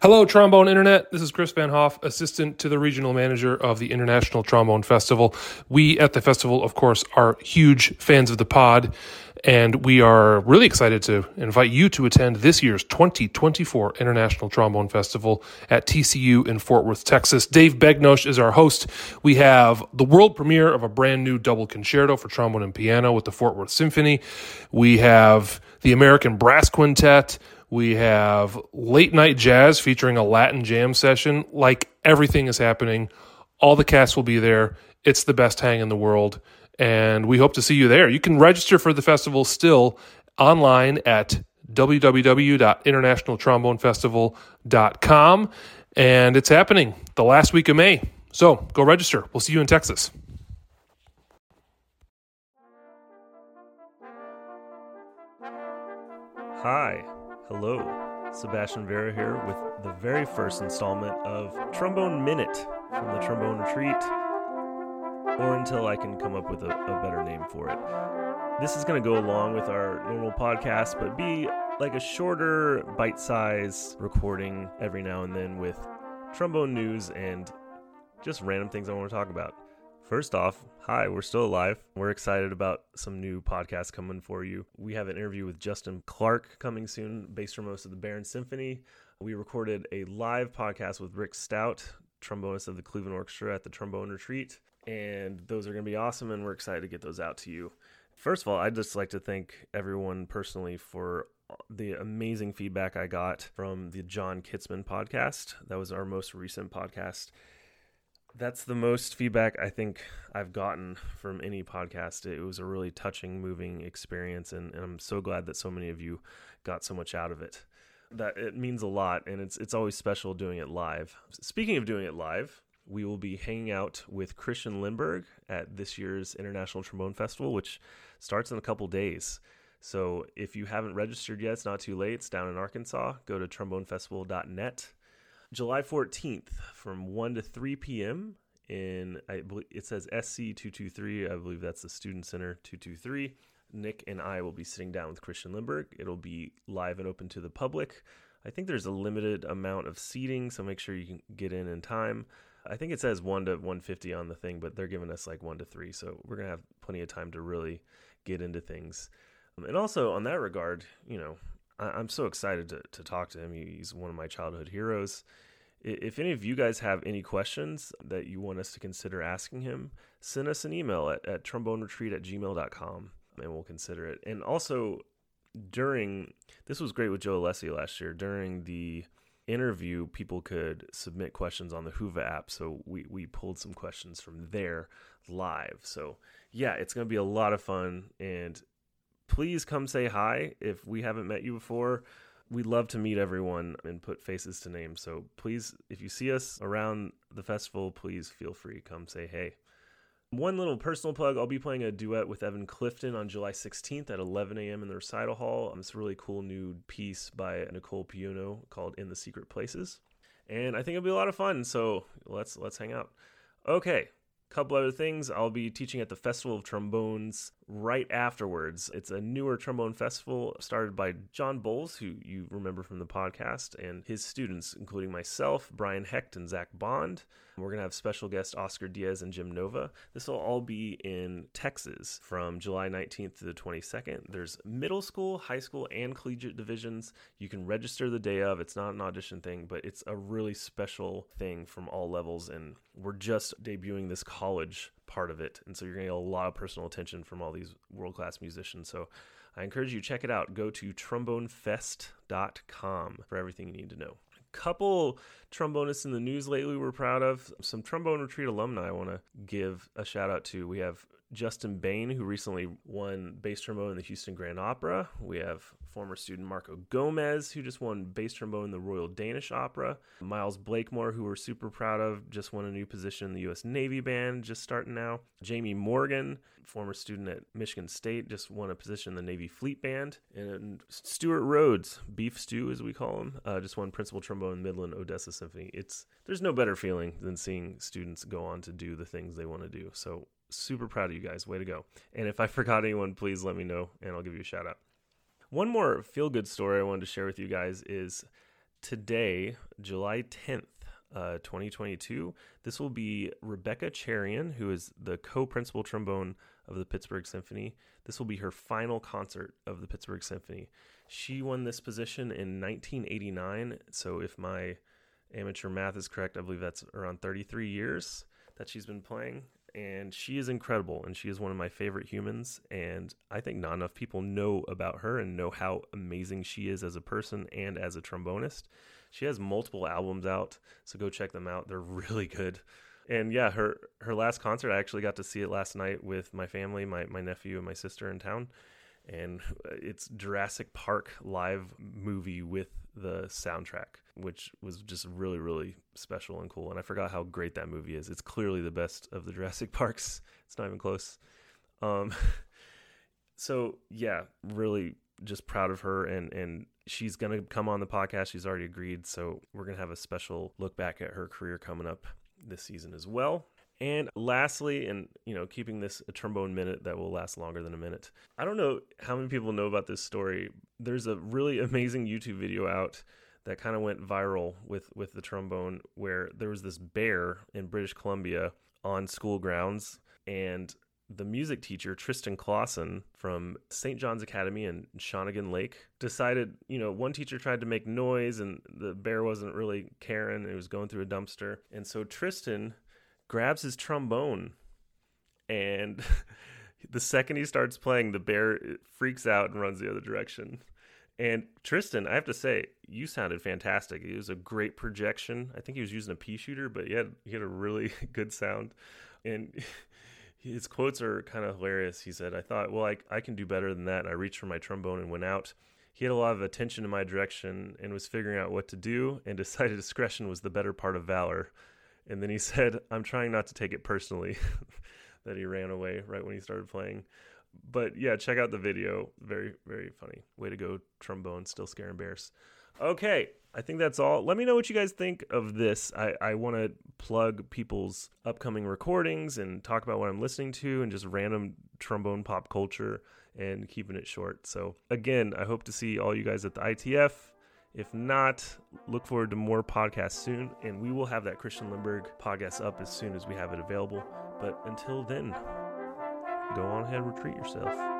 Hello, Trombone Internet. This is Chris Van Hof, assistant to the regional manager of the International Trombone Festival. We at the festival, of course, are huge fans of the pod, and we are really excited to invite you to attend this year's 2024 International Trombone Festival at TCU in Fort Worth, Texas. Dave Begnoche is our host. We have the world premiere of a brand new double concerto for trombone and piano with the Fort Worth Symphony. We have the American Brass Quintet. We have late night jazz featuring a Latin jam session. Like everything is happening. All the cast will be there. It's the best hang in the world. And we hope to see you there. You can register for the festival still online at www.internationaltrombonefestival.com. And it's happening the last week of May. So go register. We'll see you in Texas. Hi, hello. Sebastian Vera here with the very first installment of Trombone Minute from the Trombone Retreat, or until I can come up with a, a better name for it. This is going to go along with our normal podcast, but be like a shorter, bite sized recording every now and then with trombone news and just random things I want to talk about. First off, hi, we're still alive. We're excited about some new podcasts coming for you. We have an interview with Justin Clark coming soon, bass trombonist of the Barron Symphony. We recorded a live podcast with Rick Stout, trombonist of the Cleveland Orchestra at the Trombone Retreat. And those are going to be awesome, and we're excited to get those out to you. First of all, I'd just like to thank everyone personally for the amazing feedback I got from the John Kitzman podcast. That was our most recent podcast that's the most feedback I think I've gotten from any podcast. It was a really touching, moving experience, and, and, I'm so glad that so many of you got so much out of it. That it means a lot, and it's it's always special doing it live. Speaking of doing it live, we will be hanging out with Christian Lindberg at this year's International Trombone Festival, which starts in a couple days. So if you haven't registered yet, it's not too late. It's down in Arkansas. Go to trombonefestival.net July 14th from 1 to 3 p.m. in I believe it says SC 223. I believe that's the Student Center 223. Nick and I will be sitting down with Christian Lindberg. It'll be live and open to the public. I think there's a limited amount of seating, so make sure you can get in in time. I think it says 1 to 150 on the thing, but they're giving us like 1 to 3, so we're going to have plenty of time to really get into things. And also, on that regard, you know, I, am so excited to, to talk to him. He's one of my childhood heroes. If any of you guys have any questions that you want us to consider asking him, send us an email at, at tromboneretreat at gmail.com and we'll consider it. And also, during this was great with Joe Alessi last year, during the interview, people could submit questions on the Whova app. So we, we pulled some questions from there live. So yeah, it's going to be a lot of fun. And please come say hi if we haven't met you before. We love to meet everyone and put faces to names. So please, if you see us around the festival, please feel free come say hey. One little personal plug I'll be playing a duet with Evan Clifton on July 16th at 11 a.m. in the recital hall. Um, it's a really cool new piece by Nicole Piunno called In the Secret Places. And I think it'll be a lot of fun. So let's let's hang out. Okay, couple other things i'll be teaching at the festival of trombones right afterwards. It's a newer trombone festival started by john bowles who you remember from the podcast and his students including myself brian hecht and zach bond. We're going to have special guests oscar diaz and jim nova. This will all be in texas from july 19th to the 22nd there's middle school high school and collegiate divisions you can register the day of. It's not an audition thing but it's a really special thing from all levels and we're just debuting this college part of it. And so you're going to get a lot of personal attention from all these world class musicians. So I encourage you check it out. Go to trombonefest.com for everything you need to know. A couple trombonists in the news lately we're proud of. Some trombone retreat alumni I want to give a shout out to. We have Justin Bain, who recently won bass trombone in the Houston Grand Opera. We have former student Marco Gomez, who just won bass trombone in the Royal Danish Opera. Miles Blakemore, who we're super proud of, just won a new position in the U.S. Navy Band, just starting now. Jamie Morgan, former student at Michigan State, just won a position in the Navy Fleet Band. And Stuart Rhodes, Beef Stew as we call him, uh, just won principal trombone in Midland Odessa Symphony. It's there's no better feeling than seeing students go on to do the things they want to do. So super proud of you guys. Way to go. And if I forgot anyone, please let me know and I'll give you a shout out. One more feel good story I wanted to share with you guys is today, July 10th, uh, 2022. This will be Rebecca Cherian, who is the co principal trombone of the Pittsburgh Symphony. This will be her final concert of the Pittsburgh Symphony. She won this position in 1989. So, if my amateur math is correct, I believe that's around 33 years that she's been playing and she is incredible and she is one of my favorite humans and i think not enough people know about her and know how amazing she is as a person and as a trombonist. She has multiple albums out so go check them out. They're really good. And yeah her her last concert i actually got to see it last night with my family my, my nephew and my sister in town and it's Jurassic Park live movie with the soundtrack, which was just really, really special and cool. And I forgot how great that movie is. It's clearly the best of the Jurassic Parks. It's not even close. Um, so yeah, really just proud of her and and she's gonna come on the podcast. She's already agreed. So we're gonna have a special look back at her career coming up this season as well. And lastly, and you know, keeping this a trombone minute that will last longer than a minute. I don't know how many people know about this story. There's a really amazing YouTube video out that kind of went viral with with the trombone where there was this bear in British Columbia on school grounds and the music teacher Tristan Clausen from St. John's Academy in Shawnigan Lake decided, you know, one teacher tried to make noise and the bear wasn't really caring. It was going through a dumpster. And so Tristan grabs his trombone and the second he starts playing the bear uh, freaks out and runs the other direction. And tristan i have to say you sounded fantastic. It was a great projection. I think he was using a pea shooter but he had, he had a really good sound. And his quotes are kind of hilarious. He said i thought well I, I can do better than that. And i reached for my trombone and went out. He had a lot of attention in my direction and was figuring out what to do and decided discretion was the better part of valor and then he said, I'm trying not to take it personally that he ran away right when he started playing. But yeah, check out the video. Very, very funny. Way to go, trombone, still scaring bears. Okay, I think that's all. Let me know what you guys think of this. I, I want to plug people's upcoming recordings and talk about what I'm listening to and just random trombone pop culture and keeping it short. So, again, I hope to see all you guys at the ITF. If not, look forward to more podcasts soon, and we will have that Christian Lindberg podcast up as soon as we have it available. But until then, go on ahead, and retreat yourself.